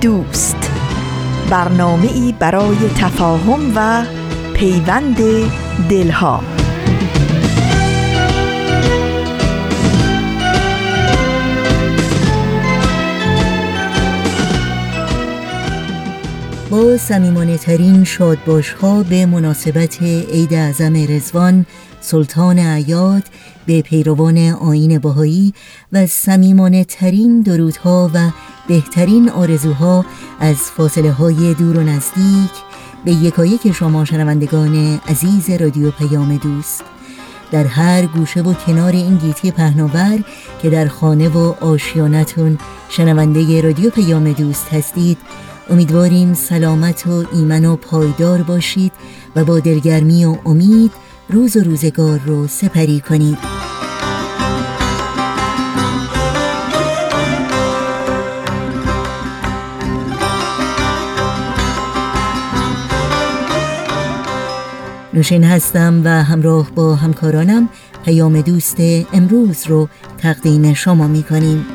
دوست. برنامه ای برای تفاهم و پیوند دلها. با سمیمانه ترین شادباش ها به مناسبت عید اعظم رزوان سلطان عیاد به پیروان آین باهایی و سمیمانه ترین درودها و بهترین آرزوها از فاصله های دور و نزدیک به یکایک شما شنوندگان عزیز رادیو پیام دوست. در هر گوشه و کنار این گیتی پهناور که در خانه و آشیانتون شنونده رادیو پیام دوست هستید امیدواریم سلامت و ایمن و پایدار باشید و با دلگرمی و امید روز و روزگار رو سپری کنید. نوشین هستم و همراه با همکارانم پیام دوست امروز رو تقدیم شما می کنیم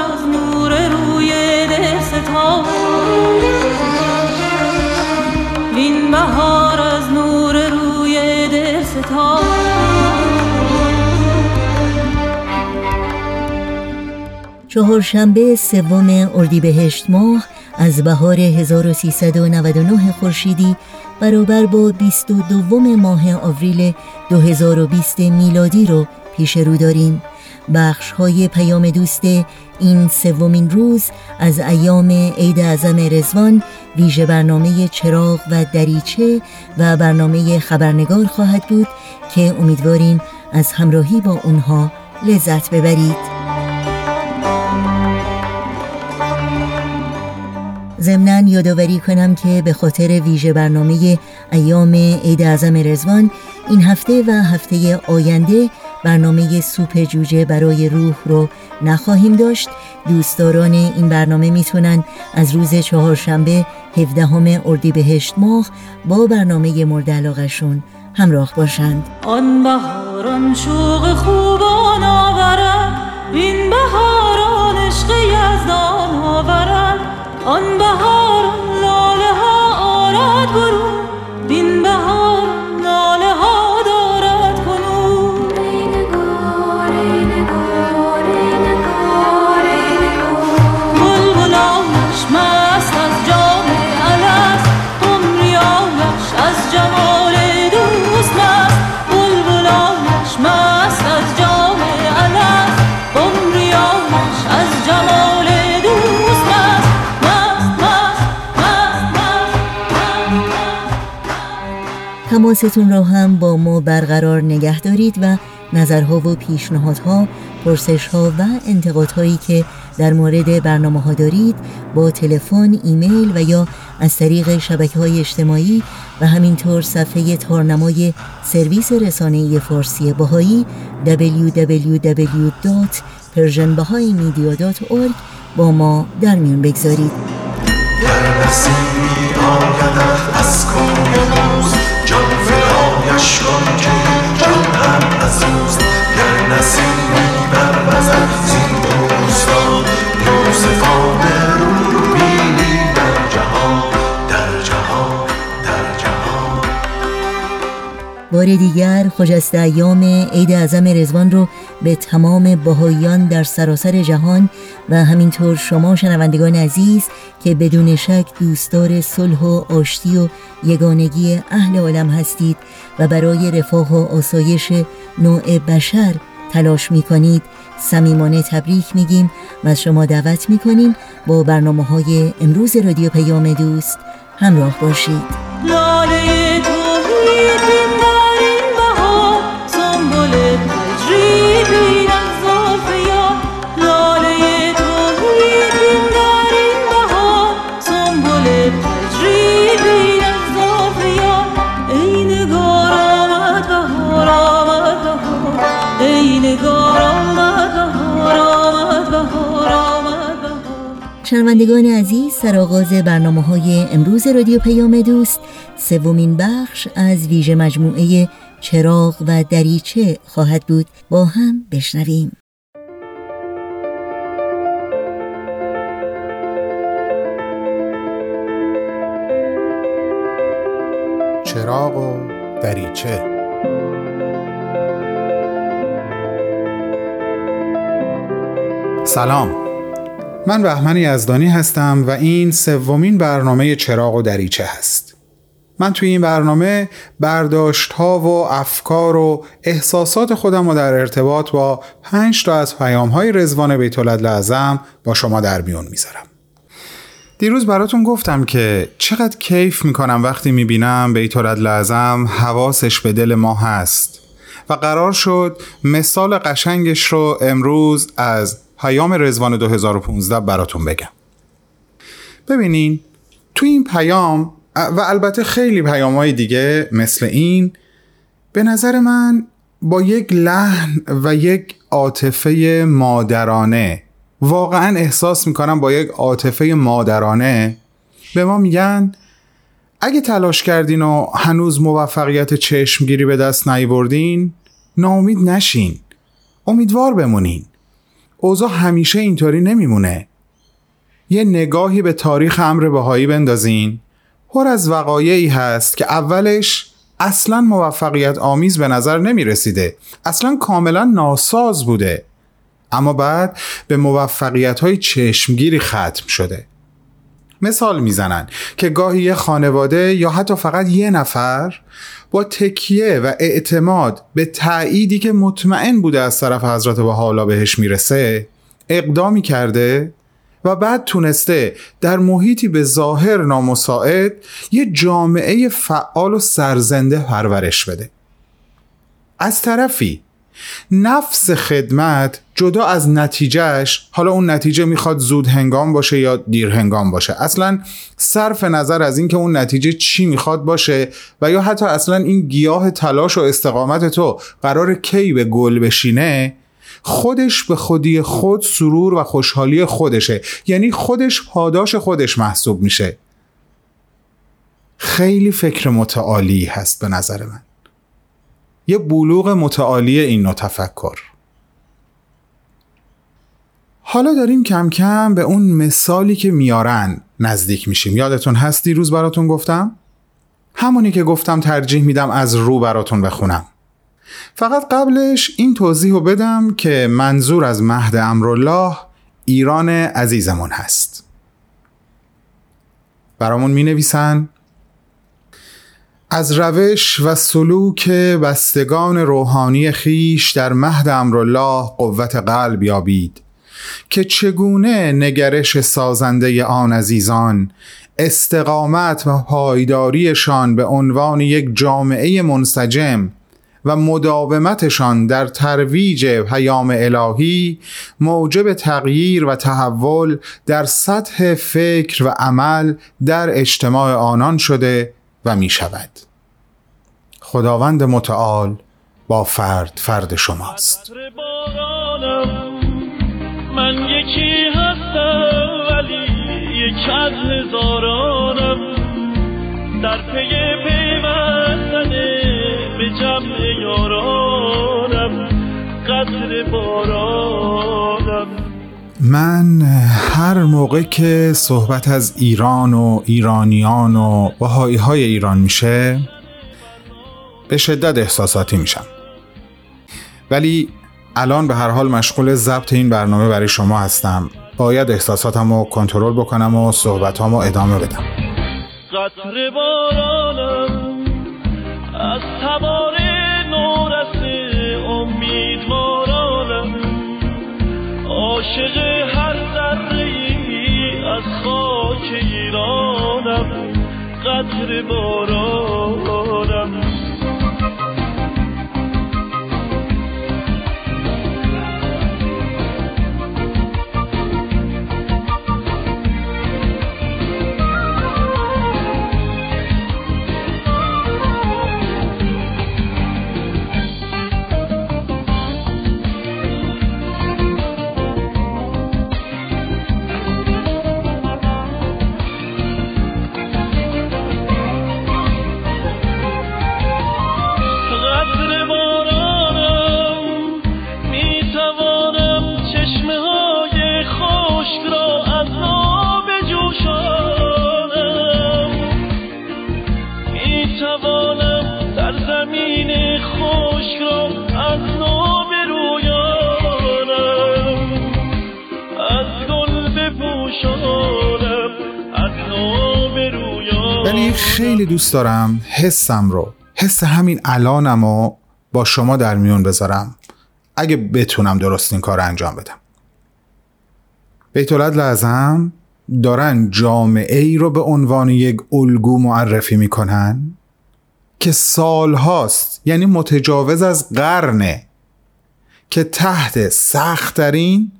از نور روی بهار از نور روی چهارشنبه سوم اردیبهشت ماه از بهار 1399 خورشیدی برابر با 22 ماه آوریل 2020 میلادی رو پیش رو داریم. بخش های پیام دوست این سومین روز از ایام عید اعظم رزوان ویژه برنامه چراغ و دریچه و برنامه خبرنگار خواهد بود که امیدواریم از همراهی با اونها لذت ببرید. ضمنا یادآوری کنم که به خاطر ویژه برنامه ایام عید اعظم رزوان این هفته و هفته آینده برنامه سوپ جوجه برای روح رو نخواهیم داشت. دوستداران این برنامه می‌تونن از روز چهارشنبه 17 اردیبهشت ماه با برنامه مورد علاقشون همراه باشند. آن بهاران شوق خوبان آورد این بهاران عشق یزدان آورد آن بهاران تماستون را هم با ما برقرار نگه دارید و نظرها و پیشنهادها، پرسشها و انتقادهایی که در مورد برنامه ها دارید با تلفن، ایمیل و یا از طریق شبکه های اجتماعی و همینطور صفحه تارنمای سرویس رسانه فارسی باهایی www.persianbahaimedia.org با ما در میون بگذارید. گر نسیمی برمزد زین دوستان یوسفان رو بار دیگر خجسته ایام عید اعظم رزوان رو به تمام باهایان در سراسر جهان و همینطور شما شنوندگان عزیز که بدون شک دوستدار صلح و آشتی و یگانگی اهل عالم هستید و برای رفاه و آسایش نوع بشر تلاش می کنید صمیمانه تبریک میگیم و از شما دعوت می کنیم با برنامه های امروز رادیو پیام دوست. همراه باشید. شنوندگان عزیز سرآغاز برنامه های امروز رادیو پیام دوست سومین بخش از ویژه مجموعه چراغ و دریچه خواهد بود. با هم بشنویم. چراغ و دریچه سلام. من بهمن یزدانی هستم و این سومین برنامه چراغ و دریچه هست. من توی این برنامه برداشت ها و افکار و احساسات خودم رو در ارتباط با پنج تا از پیام های رزوان بیت لازم با شما در میون می‌ذارم. دیروز براتون گفتم که چقدر کیف می‌کنم وقتی می‌بینم بیت لازم حواسش به دل ما هست و قرار شد مثال قشنگش رو امروز از پیام رزوان 2015 براتون بگم. ببینین تو این پیام و البته خیلی پیام های دیگه مثل این به نظر من با یک لحن و یک عاطفه مادرانه واقعا احساس می‌کنم با یک عاطفه مادرانه به ما میگن اگه تلاش کردین و هنوز موفقیت چشمگیری به دست نیاوردین ناامید نشین. امیدوار بمونین. اوضاع همیشه اینطوری نمیمونه. یه نگاهی به تاریخ امر بهایی بندازین. پر از وقایعی هست که اولش اصلا موفقیت آمیز به نظر نمی رسیده اصلا کاملا ناساز بوده. اما بعد به موفقیت های چشمگیری ختم شده. مثال می‌زنن که گاهی یه خانواده یا حتی فقط یه نفر با تکیه و اعتماد به تأییدی که مطمئن بوده از طرف حضرت و حالا بهش می‌رسه اقدامی کرده و بعد تونسته در محیطی به ظاهر نامساعد یه جامعه فعال و سرزنده پرورش بده. از طرفی نفس خدمت جدا از نتیجهش حالا اون نتیجه می‌خواد زود هنگام باشه یا دیر هنگام باشه. اصلا صرف نظر از اینکه اون نتیجه چی می‌خواد باشه و یا حتی اصلا این گیاه تلاش و استقامت تو قرار کی به گل بشینه خودش به خودی خود سرور و خوشحالی خودشه. یعنی خودش پاداش خودش محسوب میشه. خیلی فکر متعالی هست به نظر من. یه بلوغ متعالی این نوع تفکر. حالا داریم کم کم به اون مثالی که میارن نزدیک میشیم. یادتون هست دیروز براتون گفتم؟ همونی که گفتم ترجیح میدم از رو براتون بخونم. فقط قبلش این توضیح رو بدم که منظور از مهد امرالله ایران عزیزمون هست. برامون می نویسن از روش و سلوک بستگان روحانی خیش در مهد امرالله قوت قلب یابید که چگونه نگرش سازنده آن عزیزان استقامت و پایداریشان به عنوان یک جامعه منسجم و مداومتشان در ترویج پیام الهی موجب تغییر و تحول در سطح فکر و عمل در اجتماع آنان شده و می شود خداوند متعال با فرد فرد شماست. من یکی هستم ولی یک از هزارانم در پی پیوستن به جمع یارانم. قدر باران هزاران هر موقع که صحبت از ایران و ایرانیان و بهایی های ایران میشه به شدت احساساتی میشم. ولی الان به هر حال مشغول ضبط این برنامه برای شما هستم. باید احساساتم رو کنترل بکنم و صحبتامو ادامه بدم. قطر بارانم از عاشق هر ذره ای از خاک ایرانم. قطر بارانم دوست دارم حسم رو حس همین الانم رو با شما در میون بذارم. اگه بتونم درست این کار انجام بدم. بیت لازم دارن جامعه ای رو به عنوان یک الگو معرفی می‌کنن که سال هاست یعنی متجاوز از قرنه که تحت سختترین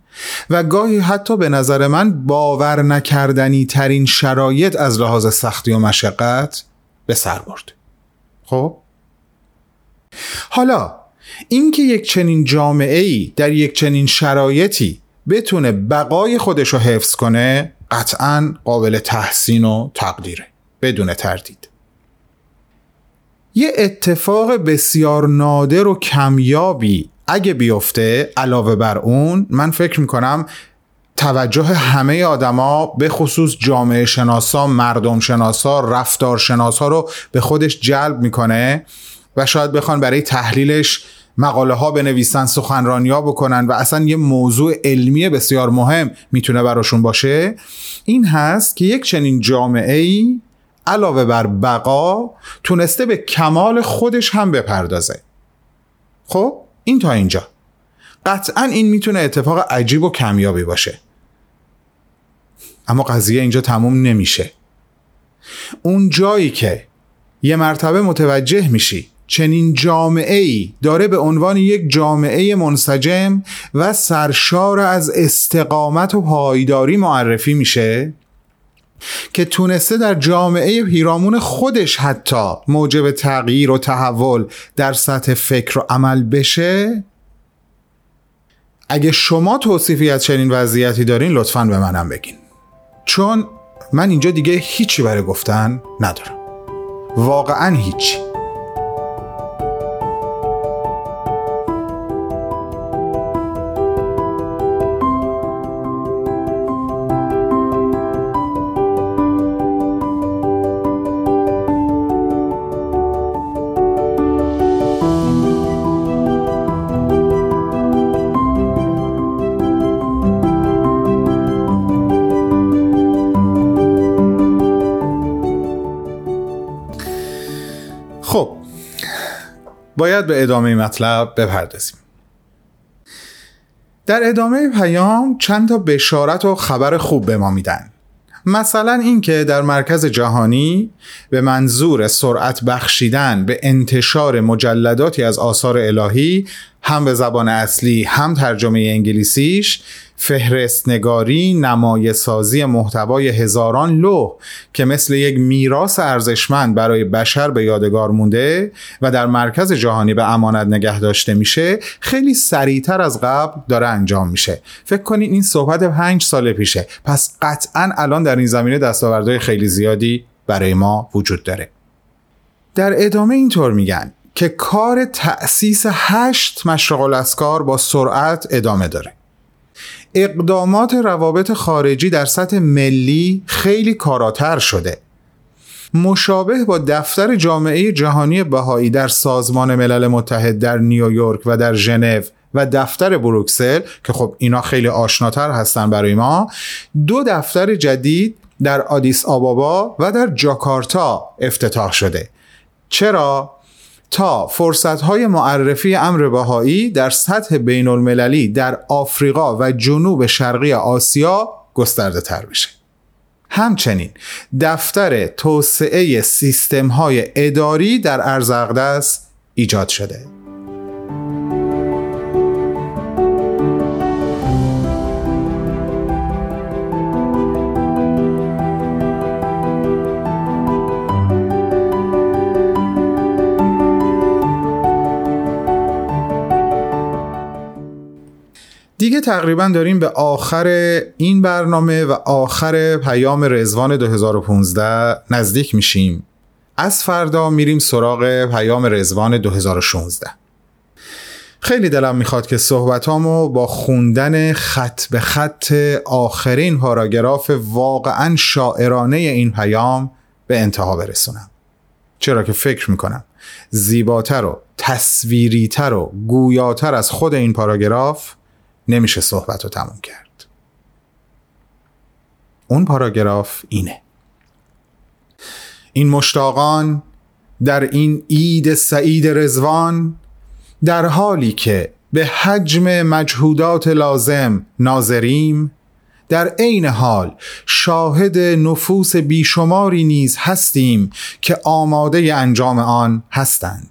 و گاهی حتی به نظر من باور نکردنی ترین شرایط از لحاظ سختی و مشقت به سر برد. خب؟ حالا اینکه یک چنین جامعه ای در یک چنین شرایطی بتونه بقای خودش رو حفظ کنه قطعا قابل تحسین و تقدیره بدون تردید. یه اتفاق بسیار نادر و کمیابی اگه بیفته علاوه بر اون من فکر می‌کنم توجه همه آدما به خصوص جامعه شناسا مردم شناسا رفتار شناسا رو به خودش جلب می‌کنه و شاید بخوان برای تحلیلش مقاله ها بنویسن سخنرانی ها بکنن و اصلا یه موضوع علمی بسیار مهم می‌تونه براشون باشه. این هست که یک چنین جامعه ای علاوه بر بقا تونسته به کمال خودش هم بپردازه. خب؟ این تا اینجا. قطعا این می‌تونه اتفاق عجیب و کمیابی باشه. اما قضیه اینجا تموم نمیشه. اون جایی که یه مرتبه متوجه میشی چنین جامعه ای داره به عنوان یک جامعه منسجم و سرشار از استقامت و پایداری معرفی میشه که تونسته در جامعه پیرامون خودش حتی موجب تغییر و تحول در سطح فکر و عمل بشه. اگه شما توصیفی از چنین وضعیتی دارین لطفا به منم بگین. چون من اینجا دیگه هیچی برای گفتن ندارم. واقعا هیچی. باید به ادامه مطلب بپردازیم. در ادامه پیام چند تا بشارت و خبر خوب به ما میدن. مثلا اینکه در مرکز جهانی به منظور سرعت بخشیدن به انتشار مجلداتی از آثار الهی هم به زبان اصلی هم ترجمه انگلیسیش فهرست نگاری نمای سازی محتوای هزاران لوح که مثل یک میراث ارزشمند برای بشر به یادگار مونده و در مرکز جهانی به امانت نگه داشته میشه خیلی سریعتر از قبل داره انجام میشه. فکر کنید این صحبت پنج سال پیشه. پس قطعا الان در این زمینه دستاوردهای خیلی زیادی برای ما وجود داره. در ادامه اینطور میگن. که کار تأسیس هشت مشرق الاسکار با سرعت ادامه داره. اقدامات روابط خارجی در سطح ملی خیلی کاراتر شده. مشابه با دفتر جامعه جهانی بهایی در سازمان ملل متحد در نیویورک و در ژنو و دفتر بروکسل که خب اینا خیلی آشناتر هستن برای ما دو دفتر جدید در آدیس آبابا و در جاکارتا افتتاح شده. چرا؟ تا فرصتهای معرفی امر بهایی در سطح بین المللی در آفریقا و جنوب شرقی آسیا گسترده تر بشه همچنین دفتر توسعه سیستم های اداری در ارزاقدس ایجاد شده. دیگه تقریبا داریم به آخر این برنامه و آخر پیام رزوان 2015 نزدیک میشیم. از فردا میریم سراغ پیام رزوان 2016 خیلی دلم می‌خواد که صحبتامو با خوندن خط به خط آخرین پاراگراف واقعا شاعرانه این پیام به انتها برسونم. چرا که فکر می‌کنم زیباتر و تصویریتر و گویاتر از خود این پاراگراف نمیشه صحبت رو تموم کرد. اون پاراگراف اینه. این مشتاقان در این عید سعید رزوان در حالی که به حجم مجهودات لازم ناظریم در عین حال شاهد نفوس بیشماری نیز هستیم که آماده انجام آن هستند.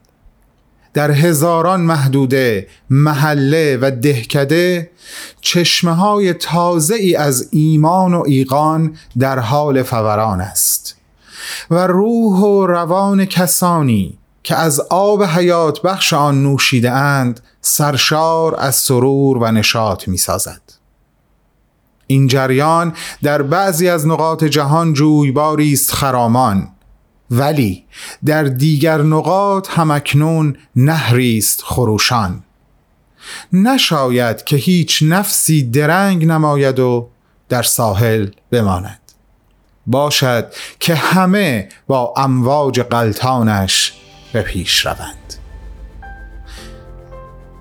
در هزاران محدوده محله و دهکده چشمه های تازه ای از ایمان و ایقان در حال فوران است و روح و روان کسانی که از آب حیات بخش آن نوشیده اند سرشار از سرور و نشاط می سازد. این جریان در بعضی از نقاط جهان جویباری است خرامان ولی در دیگر نقاط همکنون نهری است خروشان. نشاید که هیچ نفسی درنگ نماید و در ساحل بماند. باشد که همه با امواج قلتانش به پیش روند.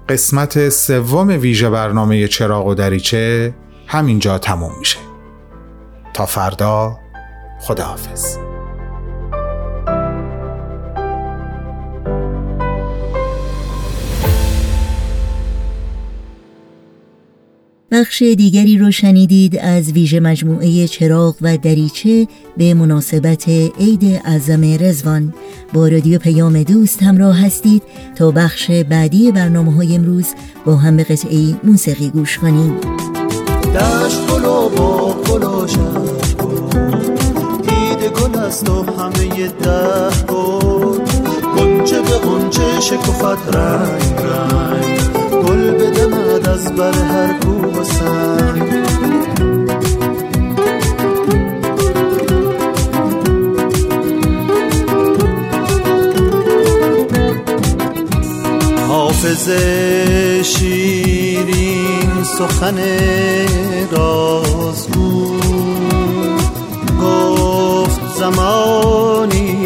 قسمت سوم ویژه برنامه چراغ و دریچه همینجا تموم میشه. تا فردا خداحافظ. بخش دیگری رو شنیدید از ویژه مجموعه چراغ و دریچه به مناسبت عید اعظم رزوان با رادیو پیام دوست همراه هستید تا بخش بعدی برنامه های امروز با هم به قطعه موسیقی گوش کنیم. دشت گلا با دید گل است و همه ده گل گنچه به گنچه شکفت رنگ رنگ. از بر هر کوه و سنگ حافظ شیرین سخن رازگو. گفت زمانی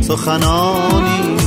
سخنانی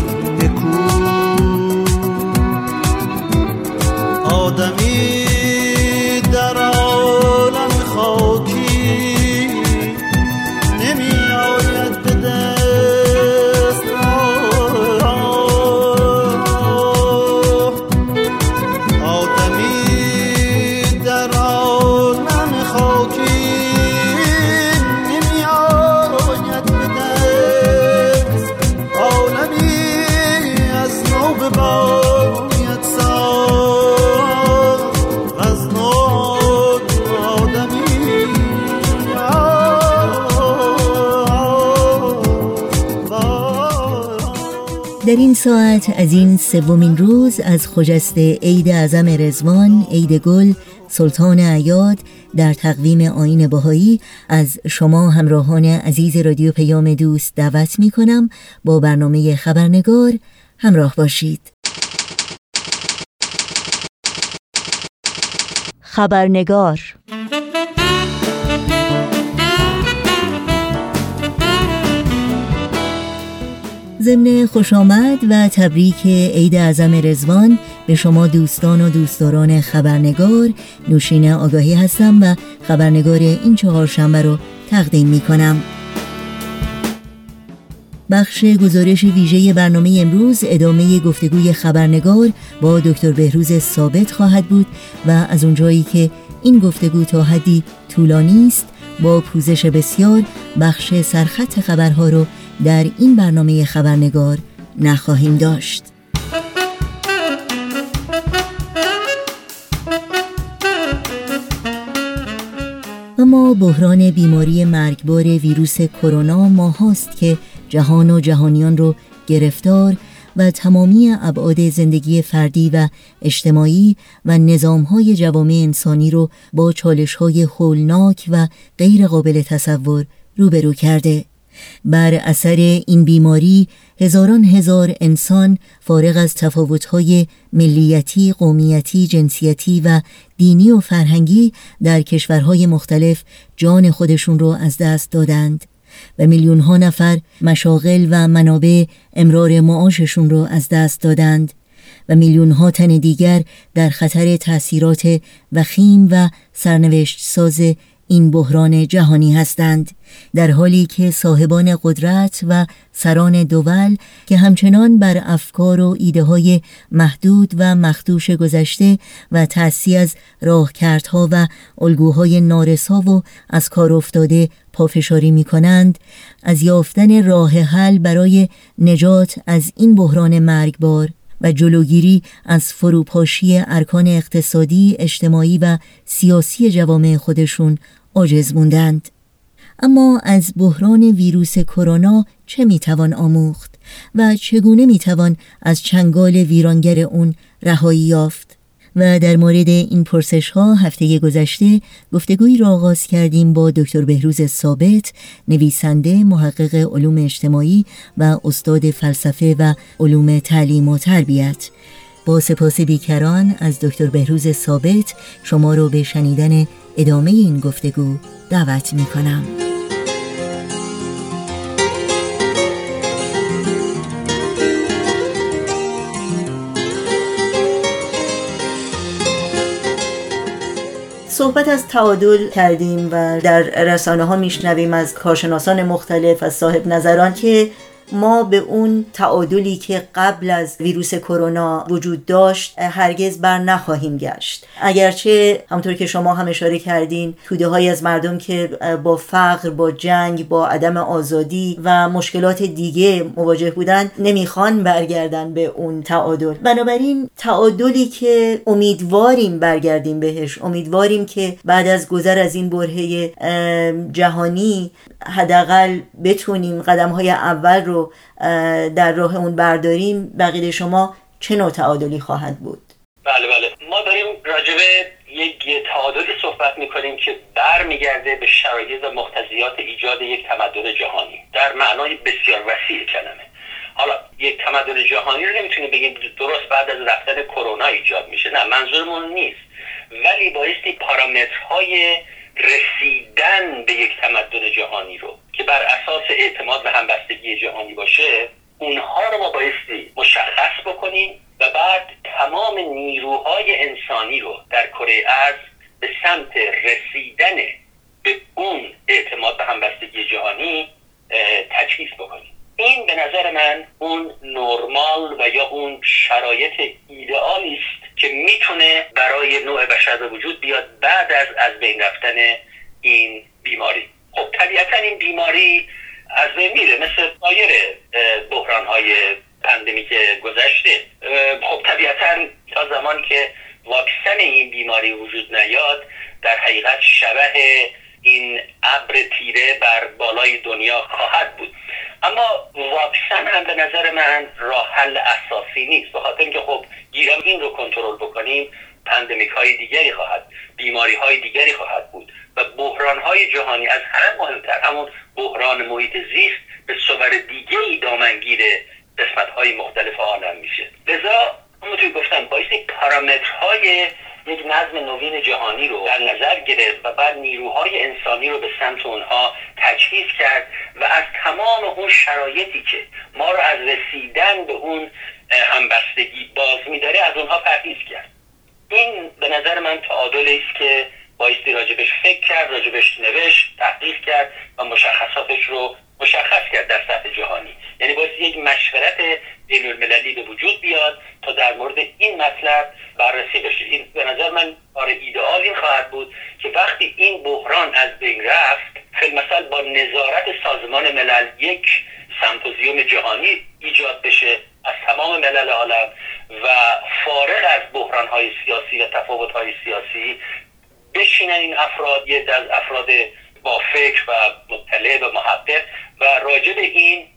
در این ساعت از این سومین روز از خجست عید اعظم رزوان، عید گل، سلطان عیاد در تقویم آین بهایی از شما همراهان عزیز رادیو پیام دوست دعوت می کنم با برنامه خبرنگار همراه باشید. خبرنگار ضمن خوش آمد و تبریک عید اعظم رزوان به شما دوستان و دوستداران خبرنگار. نوشین آگاهی هستم و خبرنگار این چهارشنبه رو تقدیم می کنم بخش گزارش ویژه برنامه امروز ادامه گفتگوی خبرنگار با دکتر بهروز ثابت خواهد بود و از اونجایی که این گفتگو تا حدی طولانی است با پوزش بسیار بخش سرخط خبرها رو در این برنامه خبرنگار نخواهیم داشت. اما بحران بیماری مرگبار ویروس کرونا ماهاست که جهان و جهانیان رو گرفتار و تمامی ابعاد زندگی فردی و اجتماعی و نظامهای جوامع انسانی رو با چالشهای هولناک و غیر قابل تصور روبرو کرده. بر اثر این بیماری هزاران هزار انسان فارغ از تفاوت‌های ملیتی، قومیتی، جنسیتی و دینی و فرهنگی در کشورهای مختلف جان خودشون رو از دست دادند و میلیون ها نفر مشاغل و منابع امرار معاششون رو از دست دادند و میلیون ها تن دیگر در خطر تأثیرات وخیم و سرنوشت ساز این بحران جهانی هستند در حالی که صاحبان قدرت و سران دول که همچنان بر افکار و ایده های محدود و مخدوش گذشته و تأسی از راهکردها و الگوهای نارسا و از کار افتاده پافشاری می کنند از یافتن راه حل برای نجات از این بحران مرگبار و جلوگیری از فروپاشی ارکان اقتصادی، اجتماعی و سیاسی جوامع خودشون عاجز موندند. اما از بحران ویروس کرونا چه می‌توان آموخت و چگونه می‌توان از چنگال ویرانگر اون رهایی یافت؟ و در مورد این پرسش ها هفته گذشته گفتگویی را آغاز کردیم با دکتر بهروز ثابت نویسنده محقق علوم اجتماعی و استاد فلسفه و علوم تعلیم و تربیت. با سپاس بیکران از دکتر بهروز ثابت شما رو به شنیدن ادامه این گفتگو دعوت می کنم. صحبت از تعادل کردیم و در رسانه ها میشنویم از کارشناسان مختلف از صاحب نظران که ما به اون تعادلی که قبل از ویروس کرونا وجود داشت هرگز بر نخواهیم گشت. اگرچه همطور که شما هم اشاره کردین توده های از مردم که با فقر با جنگ با عدم آزادی و مشکلات دیگه مواجه بودن نمی‌خوان برگردن به اون تعادل. بنابراین تعادلی که امیدواریم برگردیم بهش امیدواریم که بعد از گذر از این برهه جهانی حداقل بتونیم قدم های اول رو در راه اون برداریم بقیه شما چه نوع تعادلی خواهد بود؟ بله بله. ما داریم راجبه یک تعادلی صحبت می‌کنیم که برمیگرده به شرایط و مقتضیات ایجاد یک تمدن جهانی. در معنای بسیار وسیع کلمه. حالا یک تمدن جهانی رو نمی‌تونیم بگیم درست بعد از رفتن کرونا ایجاد میشه. نه منظورمون نیست. ولی بایستی پارامترهای رسیدن به یک تمدن جهانی رو که بر اساس اعتماد و همبستگی جهانی باشه اونها رو ما بایستی مشخص بکنیم و بعد تمام نیروهای انسانی رو در کره ارز به سمت رسیدن به اون اعتماد به همبستگی جهانی تجهیز بکنیم. این به نظر من اون نرمال و یا اون شرایط ایدئالی است که می‌تونه برای نوع بشر به وجود بیاد بعد از از بین رفتن این بیماری. خب طبیعتا این بیماری از بین میره مثل سایر بحران های پندمیک گذشته. خب طبیعتا تا زمانی که واکسن این بیماری وجود نیاد در حقیقت شبه این ابر تیره بر بالای دنیا خواهد بود. اما واکسن هم به نظر من راه حل اساسی نیست به خاطر اینکه خب گیرم این رو کنترل بکنیم. پندمیک های دیگری خواهد بیماری های دیگری خواهد بود و بحران های جهانی از همه مهمتر همون بحران محیط زیست به صور دیگه ای دامنگیر قسمت های مختلف عالم میشه. لذا همونطور گفتم بایستی پارامترهای یک نظم نوین جهانی رو در نظر گرفت و بعد نیروهای انسانی رو به سمت اونها تجهیز کرد و از تمام اون شرایطی که ما رو از رسیدن به اون همبستگی باز میداره از اونها پرهیز کرد. این به نظر من تعادلی است که بایستی راجبش فکر کرد راجبش نوشت تحقیق کرد و مشخصاتش رو مشخص کرد در سطح جهانی. یعنی باید یک مشورت بین المللی به وجود بیاد تا در مورد این مطلب بررسی بشه. این به نظر من کار ایدئال این خواهد بود که وقتی این بحران از بین رفت مثلا با نظارت سازمان ملل یک سمپوزیوم جهانی ایجاد بشه از تمام ملل عالم و فارغ از بحران های سیاسی و تفاوت های سیاسی بشینن این افراد یه از افراد با فکر و مطلع و محقق و راجع به این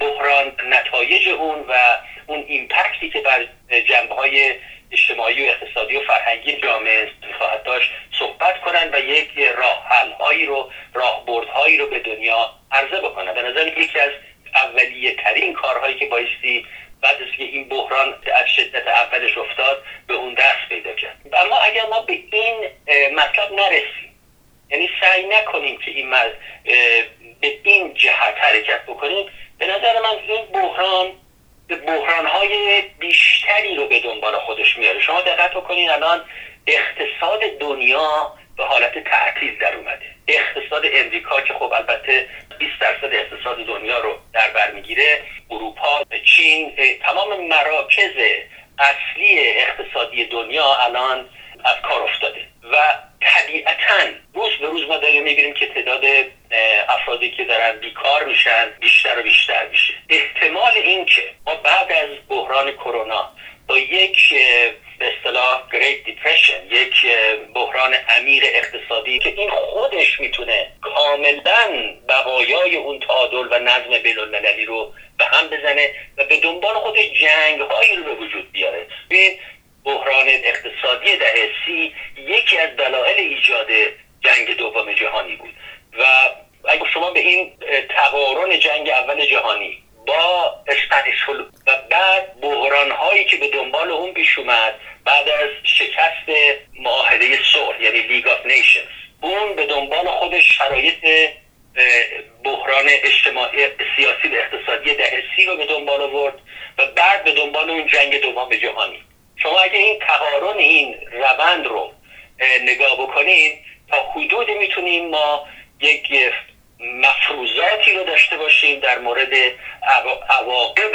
بحران نتایج اون و اون ایمپکتی که بر جنبه های اجتماعی و اقتصادی و فرهنگی جامعه خواهد داشت صحبت کنن و یک راه حل هایی رو راه هایی رو به دنیا عرضه بکنن به نظر یکی از اولیه ترین کارهایی که بایستی بعد از که این بحران از شدت اولش افتاد به اون دست پیدا کرد. اما اگر ما به این مطلب نرسیم یعنی سعی نکنیم که این به این جهت حرکت بکنیم. به نظر من این بحران بحران های بیشتری رو به دنبال خودش میاره. شما دقت بکنید الان اقتصاد دنیا به حالت تعطیل در اومده. اقتصاد امریکا که خب البته 20 درصد اقتصاد دنیا رو در بر می‌گیره. اروپا چین تمام مراکز اصلی اقتصادی دنیا الان از کار افتاده. و طبیعتا روز به روز ما داریم می‌بینیم که تعداد افرادی که دارن بیکار میشن بیشتر و بیشتر میشه. احتمال این که ما بعد از بحران کرونا با یک به اصطلاح Great Depression یک بحران امیر اقتصادی که این خودش می‌تونه کاملا بقایای اون تعادل و نظم بین المللی رو به هم بزنه و به دنبال خود جنگ هایی رو به وجود بیاره. بحران اقتصادی دهه سی یکی از دلایل ایجاد جنگ دوم جهانی بود. و اگر شما به این تقارن جنگ اول جهانی با اسپانیش و بعد بحران هایی که به دنبال اون پیش اومد بعد از شکست معاهده صلح یعنی League of Nations اون به دنبال خودش شرایط بحران اجتماعی سیاسی و اقتصادی دهه سی رو به دنبال آورد و بعد به دنبال اون جنگ دوم جهانی. شما اگه این تقارن این روند رو نگاه بکنین تا حدودی می‌تونیم ما یک مفروضاتی رو داشته باشیم در مورد عواقب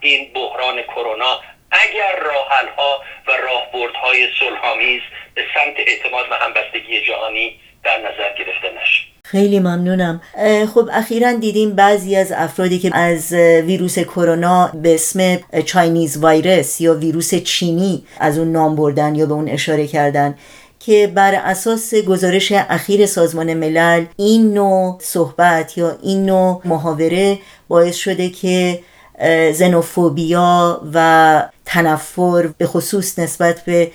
این بحران کرونا. اگر راحل ها و راهبردهای صلحآمیز به سمت اعتماد و همبستگی جهانی در نظر گرفته نشه خیلی ممنونم. خب اخیرا دیدیم بعضی از افرادی که از ویروس کرونا به اسم چاینیز وایرس یا ویروس چینی از اون نام بردن یا به اون اشاره کردن که بر اساس گزارش اخیر سازمان ملل این نوع صحبت یا این نوع محاوره باعث شده که زنوفوبیا و تنفر به خصوص نسبت به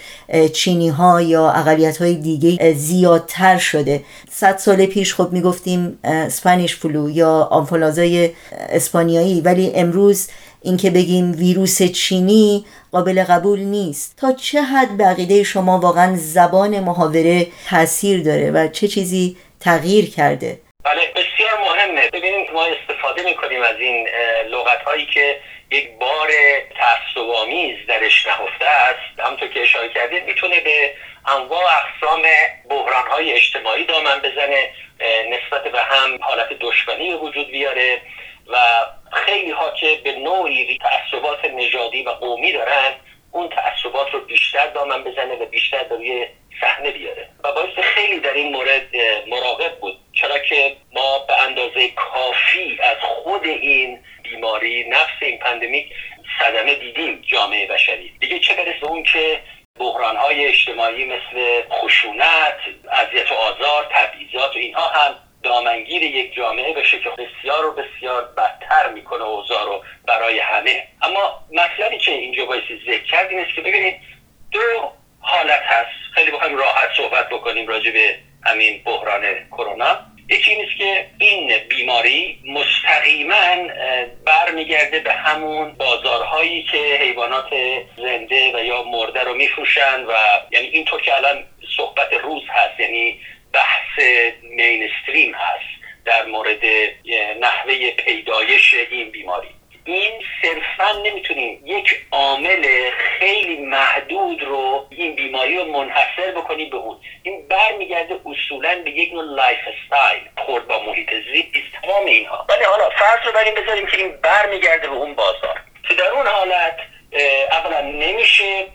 چینی ها یا اقلیت های دیگه زیادتر شده. صد سال پیش خب می‌گفتیم اسپانیش فلو یا آنفولانزای اسپانیایی. ولی امروز اینکه بگیم ویروس چینی قابل قبول نیست. تا چه حد بقیده شما واقعا زبان محاوره تاثیر داره و چه چیزی تغییر کرده؟ بله بسیار مهمه. ببینید ما استفاده می‌کنیم از این لغت هایی که یک بار تعصب‌آمیز درش نهفته است. همطور که اشاره کردید می‌تونه به انواع اقسام بحران های اجتماعی دامن بزنه نسبت به هم حالت دشمنی به وجود بیاره و خیلی ها که به نوعی تعصبات نژادی و قومی دارن اون تعصبات رو بیشتر دامن بزنه و بیشتر روی صحنه بیاره. و باید خیلی در این مورد مراقب بود. چرا که ما به اندازه کافی از خود این بیماری نفس این pandemic صدمه دیدیم جامعه بشری. دیگه چه برسه اون که بحران های اجتماعی مثل خشونت اذیت و آزار تبعیضات و اینها هم دامنگیر یک جامعه بشه که بسیار و بسیار بدتر می‌کنه اوضاع رو برای همه. اما مطلبی که اینجا بایستی ذکر کرد این است که ببینید دو حالت هست. خیلی بخوایم راحت صحبت بکنیم راجع به همین بحران کرونا. یکی نیست که این بیماری مستقیما بر برمیگرده به همون بازارهایی که حیوانات زنده و یا مرده رو میفروشن و یعنی اینطور که الان صحبت روز هست یعنی بحث mainstream هست در مورد نحوه پیدایش این بیماری. این صرفا نمی‌تونیم یک عامل خیلی محدود رو این بیماری رو منحصر بکنیم به اون. این برمیگرده اصولا به یک نوع lifestyle برخورد با محیط زیست. تمام اینها. ولی حالا فرض رو بریم بذاریم که این برمیگرده به اون بازار. که در اون حالت اولا نمیشه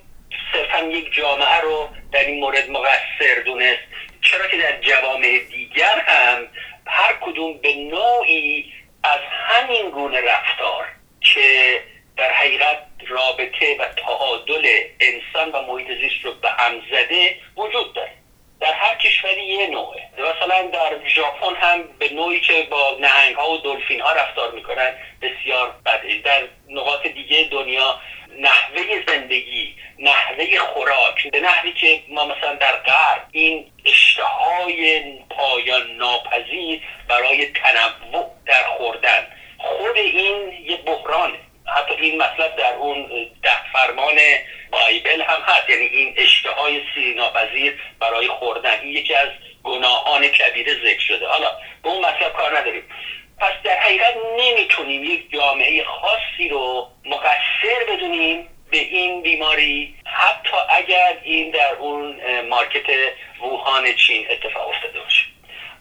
صرفا یک جامعه رو در این مورد مقصر دونست. چرا که در جوامع دیگر هم هر کدوم به نوعی از همین گونه رفتار که در حقیقت رابطه و تعادل انسان و محیط زیست رو به هم زده وجود داره. در هر کشوری یه نوعه. مثلا در ژاپن هم به نوعی که با نهنگ ها و دلفین ها رفتار می‌کنن بسیار بده. در نقاط دیگه دنیا نحوه زندگی نحوه خوراک به نحوی که ما مثلا در غرب این اشتهای پایان ناپذیر برای تنوع در خوردن. خود این یه بحرانه. حتی این مطلب در اون ده فرمان بایبل هم هست. یعنی این اشتهای سیناپذیر برای خوردن. یکی از گناهان کبیره ذکر شده. حالا به اون مطلب کار نداریم. پس در حقیقت نمی‌تونیم یک جامعه خاصی رو مقصر بدونیم به این بیماری حتی اگر این در اون مارکت ووهان چین اتفاق افتاده باشه.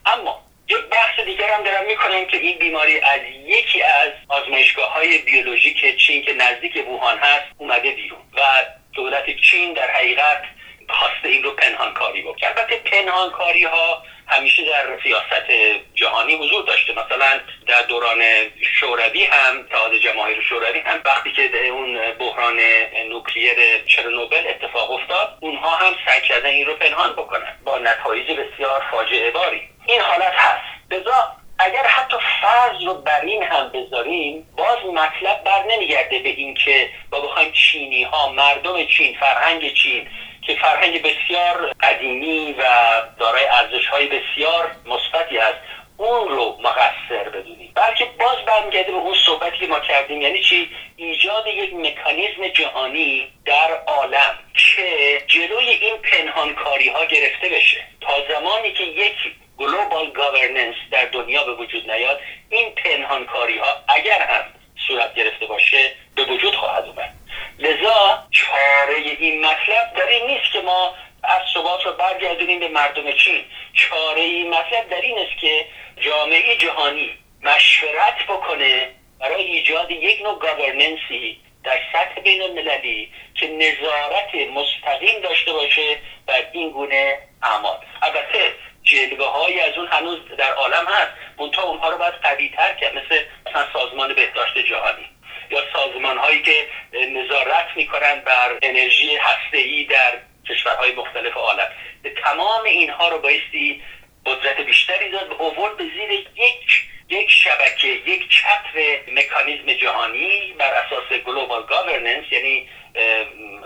اما یک بحث دیگر هم دارم می‌کنم که این بیماری از یکی از آزمایشگاه های بیولوژیک چین که نزدیک ووهان هست اومده بیرون و دولت چین در حقیقت خواسته این رو پنهانکاری بکنه. البته پنهانکاری ها همیشه در سیاست جهانی حضور داشته. مثلا در دوران شوروی هم اتحاد جماهیر شوروی هم وقتی که اون بحران نوکلیر چرنوبل اتفاق افتاد اونها هم سعی کردن این رو پنهان بکنن. با نتایج بسیار فاجعه باری این حالت هست. لذا اگر حتی فرض رو بر این هم بذاریم باز مطلب بر نمیگرده به اینکه با بخوایم چینی ها مردم چین فرهنگ چین که فرهنگ بسیار قدیمی و دارای ارزش های بسیار مثبتی است اون رو مقصر بدونیم. بلکه باز برمیگرده به اون صحبتی که ما کردیم یعنی چی؟ ایجاد یک مکانیزم جهانی در عالم که جلوی این پنهانکاری ها گرفته بشه. تا زمانی که یک گلوبال گاورننس در دنیا به وجود نیاد. این پنهانکاری ها اگر هم صورت گرفته باشه به وجود خواهد اومد. لذا چاره این مطلب در این نیست که ما از ثبات رو برگردونیم به مردم چین. چاره این مطلب در این است که جامعه جهانی مشورت بکنه برای ایجاد یک نوع گاورننسی در سطح بین المللی که نظارت مستقیم داشته باشه بر این گونه اعمال. البته جلوه های از اون هنوز در عالم هست. منتها اونها رو باید قوی تر کرد مثل مثلا سازمان بهداشت جهانی یا سازمان هایی که نظارت می‌کنن بر انرژی هسته در کشورهای مختلف عالم. تمام اینها رو بایستی قدرت بیشتری داد و اوورد به زیر یک یک شبکه یک چتر مکانیزم جهانی بر اساس گلوبال گاورننس یعنی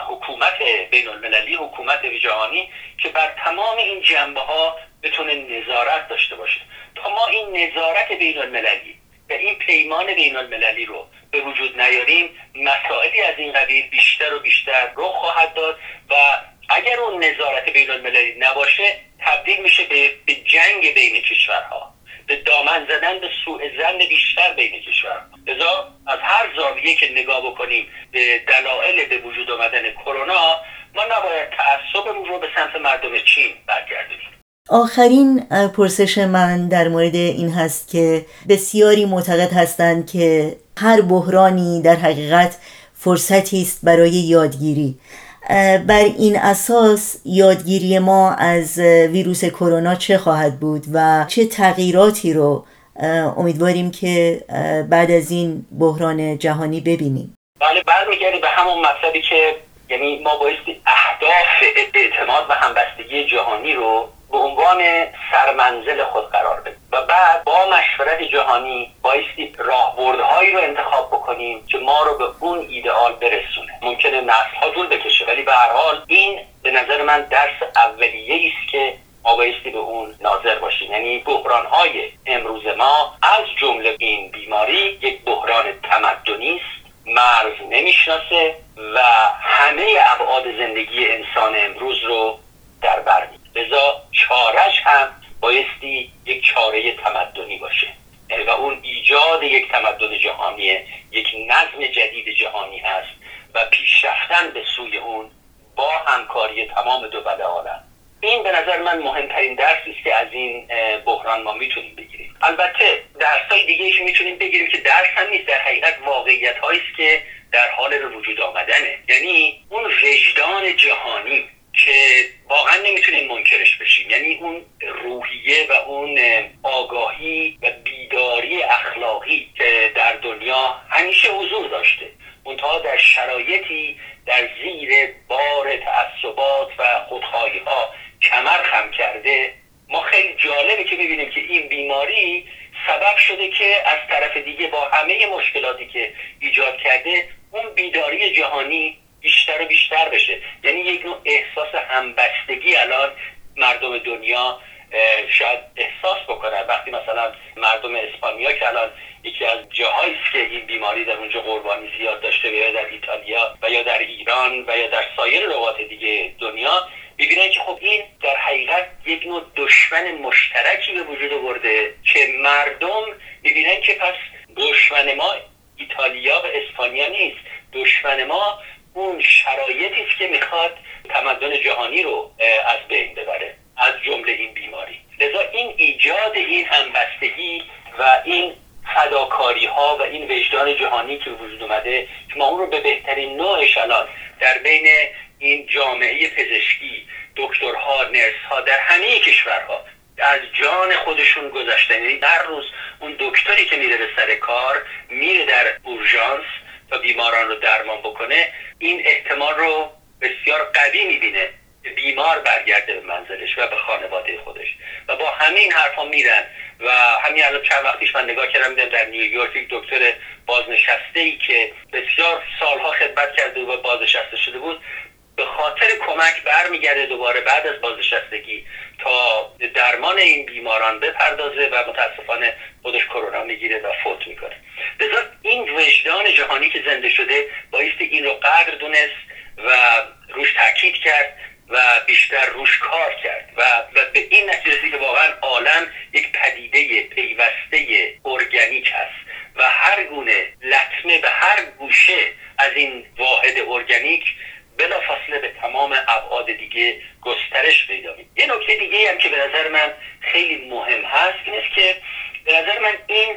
حکومت بین المللی حکومت جهانی که بر تمام این جنبه ها بتونه نظارت داشته باشه تا ما این نظارت بین المللی و این پیمان بین المللی رو به وجود نیاریم مسائلی از این قبیل بیشتر و بیشتر رخ خواهد داد و اگر اون نظارت بین المللی نباشه تبدیل میشه به, جنگ بین کشورها. به دامن زدن به سوء زن بیشتر بین کشورها. لذا از هر زاویه که نگاه بکنیم به دلایل به وجود آمدن کرونا ما نباید تعصبمون رو به سمت مردم چین برگردونیم. آخرین پرسش من در مورد این هست که بسیاری معتقد هستند که هر بحرانی در حقیقت فرصتی است برای یادگیری. بر این اساس یادگیری ما از ویروس کرونا چه خواهد بود و چه تغییراتی رو امیدواریم که بعد از این بحران جهانی ببینیم. بله برمیگردی به همون مطلبی که یعنی ما بایستی اهداف اعتماد و همبستگی جهانی رو به عنوان سرمنزل خود قرار بدیم. و بعد با مشورت جهانی بایستی راهبردهایی رو انتخاب بکنیم که ما رو به اون ایدئال برسونه. ممکنه نسلها طول بکشه ولی به هر حال این به نظر من درس اولیه است که ما بایستی به اون ناظر باشیم. یعنی بحران های امروز ما از جمله این بیماری یک بحران تمدنی است مرز نمی‌شناسه و همه ابعاد زندگی انسان امروز رو در بر پیشرفتن به سوی اون با همکاری تمام دول عالم. این به نظر من مهمترین درسی است که از این بحران ما می‌تونیم بگیریم. البته درس های دیگه می‌تونیم بگیریم که درس هم نیست در حقیقت واقعیت است که در حال به وجود آمدنه یعنی اون وجدان جهانی که واقعا نمی‌تونیم منکرش بشیم یعنی اون روحیه و اون آگاهی و بیداری اخلاقی که در دنیا همیشه حضور داشته منتها در شرایطی در زیر بار تعصبات و خودخواهی ها کمر خم کرده ما خیلی جالبه که ببینیم که این بیماری سبب شده که از طرف دیگه با همه مشکلاتی که ایجاد کرده اون بیداری جهانی بیشتر و بیشتر بشه یعنی یک نوع احساس همبستگی الان مردم دنیا شاید احساس بکنن وقتی مثلا مردم اسپانیا که الان یکی از جاهایی است که این بیماری در اونجا قربانی زیاد داشته یا در ایتالیا و یا در ایران و یا در سایر ربات دیگه دنیا می‌بینن که خب این در حقیقت یک نوع دشمن مشترکی به وجود آورده که مردم می‌بینن که پس دشمن ما ایتالیا و اسپانیا نیست دشمن ما اون شرایطی است که می‌خواد تمدن جهانی رو از بین ببره از جمله این بیماری. لذا این ایجاد این همبستگی و این فداکاری ها و این وجدان جهانی که وجود اومده که ما اون رو به بهترین نوعش الان در بین این جامعه پزشکی دکترها نرس در همه کشورها از جان خودشون گذشتن یعنی در روز اون دکتری که میره به سر کار میره در اورژانس و بیماران رو درمان بکنه این احتمال رو بسیار قوی می‌بینه بیمار برگرده به منزلش و به خانواده خودش. و با همین حرفا میرن. و همین الان چند وقتیش من نگاه کردم دیدم در نیویورک یک دکتر بازنشسته ای که بسیار سالها خدمت کرده و بازنشسته شده بود. به خاطر کمک برمیگرده دوباره بعد از بازنشستگی تا درمان این بیماران بپردازه و متاسفانه خودش کرونا می‌گیره و فوت می‌کنه. لذا این وجدان جهانی که زنده شده بایستی این رو قدر دونست و روش تاکید کرد و بیشتر روش کار کرد و, و به این نتیجه که واقعا عالم یک پدیده پیوسته ارگانیک هست و هر گونه لطمه به هر گوشه از این واحد ارگانیک بلا فاصله به تمام ابعاد دیگه گسترش پیدا یه نکته دیگه هم که به نظر من خیلی مهم هست این است که به نظر من این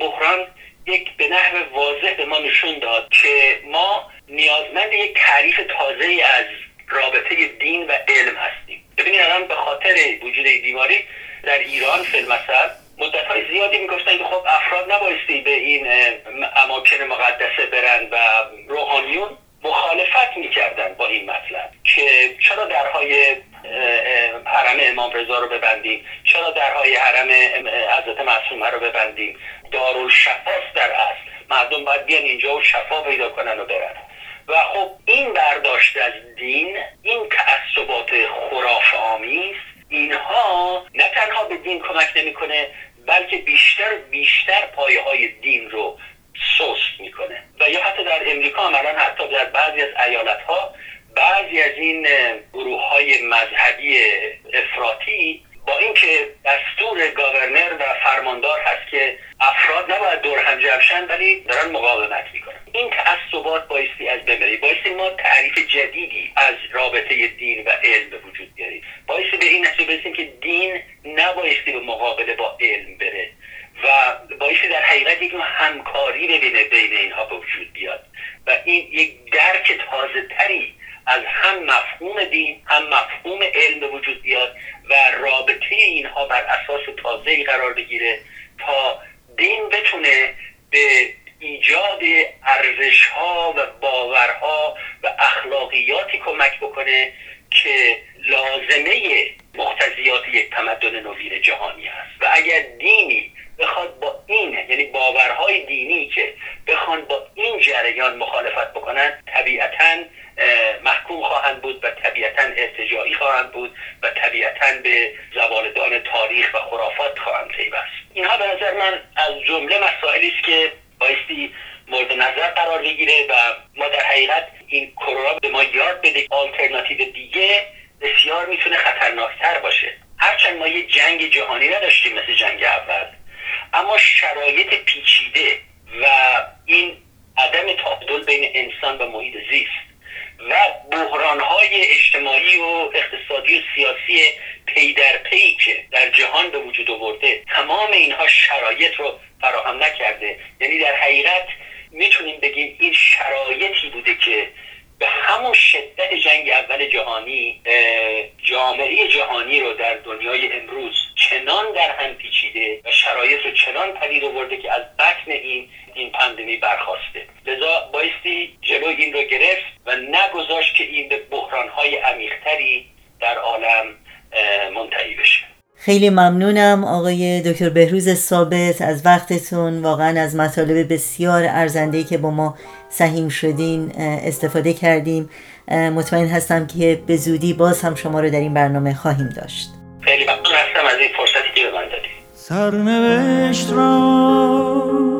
بحران یک به نحو واضح به ما نشون داد که ما نیازمند یک تعریف تازه از رابطه دین و علم هستیم. ببینید الان به خاطر وجود بیماری در ایران فیلمسل مدت های زیادی می‌گفتن که خب افراد نبایستی به این اماکن مقدسه برن و روحانیون مخالفت می‌کردن با این مطلب که چرا درهای حرم امام رضا رو ببندیم؟ چرا درهای حرم حضرت معصومه رو ببندیم؟ دارالشفاست در اصل. مردم باید بیان اینجا و شفا پیدا کنن و برن. و خب این برداشت از دین این تعصبات خراف آمیز اینها نه تنها به دین کمک نمی‌کنه بلکه بیشتر بیشتر پایه های دین رو سست می‌کنه. و یا حتی در امریکا هم حتی در بعضی از ایالت ها بعضی از این گروه های مذهبی افراطی با اینکه دستور گاورنر و فرماندار هست که افراد نباید دور هم جمشن ولی دارن مقاومت می‌کنن. این تعصبات بایستی از بمری بایستی ما تعریف جدیدی از رابطه دین و علم به وجود بیاریم. بایستی به این نتیجه برسیم که دین نبایستی به مقابله با علم بره. و بایستی در حقیقت یک همکاری ببینه بین اینها به وجود بیاد. و این یک درک تازه تری از هم مفهوم دین هم مفهوم علم به وجود بیاد و رابطه اینها بر اساس تازه قرار بگیره تا دین بتونه به ایجاد ارزش ها و باورها و اخلاقیاتی کمک بکنه که لازمه مقتضیات یک تمدن نوین جهانی است و اگر دینی بخواد با این یعنی باورهای دینی که بخوان با این جریان مخالفت بکنن طبیعتا محکوم خواهند بود و طبیعتا ارتجاعی خواهند بود و طبیعتا به زوالدان تاریخ و خرافات خواهند پیوست اینها به نظر من از جمله مسائلی است که بایستی مورد نظر قرار بگیره و ما در حقیقت این کرونا به ما یاد بده آلترناتیو دیگه بسیار می‌تونه خطرناکتر باشه هرچند ما یه جنگ جهانی نداشتیم مثل جنگ اول اما شرایط پیچ پیچیده و این عدم تعادل بین انسان و محیط زیست و بحرانهای اجتماعی و اقتصادی و سیاسی پی در پی که در جهان به وجود آورده تمام اینها شرایط رو فراهم نکرده یعنی در حقیقت می‌تونیم بگیم این شرایطی بوده که به همون شدت جنگ اول جهانی جامعه جهانی رو در دنیای امروز چنان در هم پیچیده و شرایط رو چنان پدید آورده که از بطن این این برخواسته لذا بایستی جلوی این رو گرفت و نگذاشت که این به بحرانهای عمیقتری در عالم منتهی بشه. خیلی ممنونم آقای دکتر بهروز ثابت از وقتتون. واقعا از مطالب بسیار ارزندهی که با ما سهیم شدین استفاده کردیم. مطمئن هستم که به زودی باز هم شما رو در این برنامه خواهیم داشت. خیلی ممنون هستم از این فرصتی که به من دادی سرنوشت را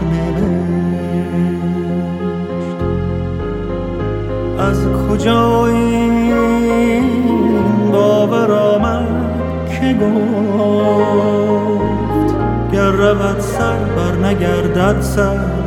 از کجا این باور آمد که گفت گر رود سر بر نگردد سر.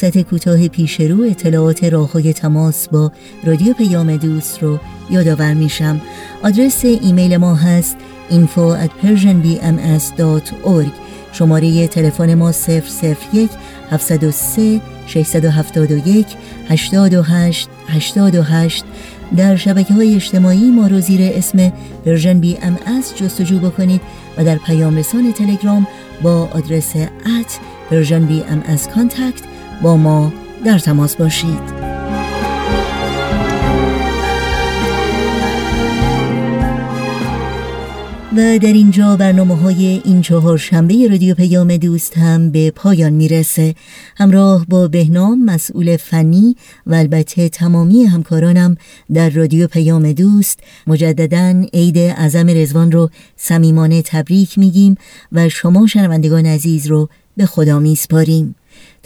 فرصت کوتاه پیش رو اطلاعات راههای تماس با رادیو پیام دوست رو یادآور میشم. آدرس ایمیل ما هست info at persianbms.org شماره تلفن ما 001 703 671 828 828 در شبکه های اجتماعی ما رو زیر اسم Persian BMS جستجو بکنید و در پیام رسان تلگرام با آدرس at Persian BMS contact با ما در تماس باشید. و در اینجا برنامه های این چهار شنبه رادیو پیام دوست هم به پایان می‌رسه. همراه با بهنام مسئول فنی و البته تمامی همکارانم در رادیو پیام دوست مجددا عید اعظم رضوان رو صمیمانه تبریک میگیم و شما شنوندگان عزیز رو به خدا میسپاریم.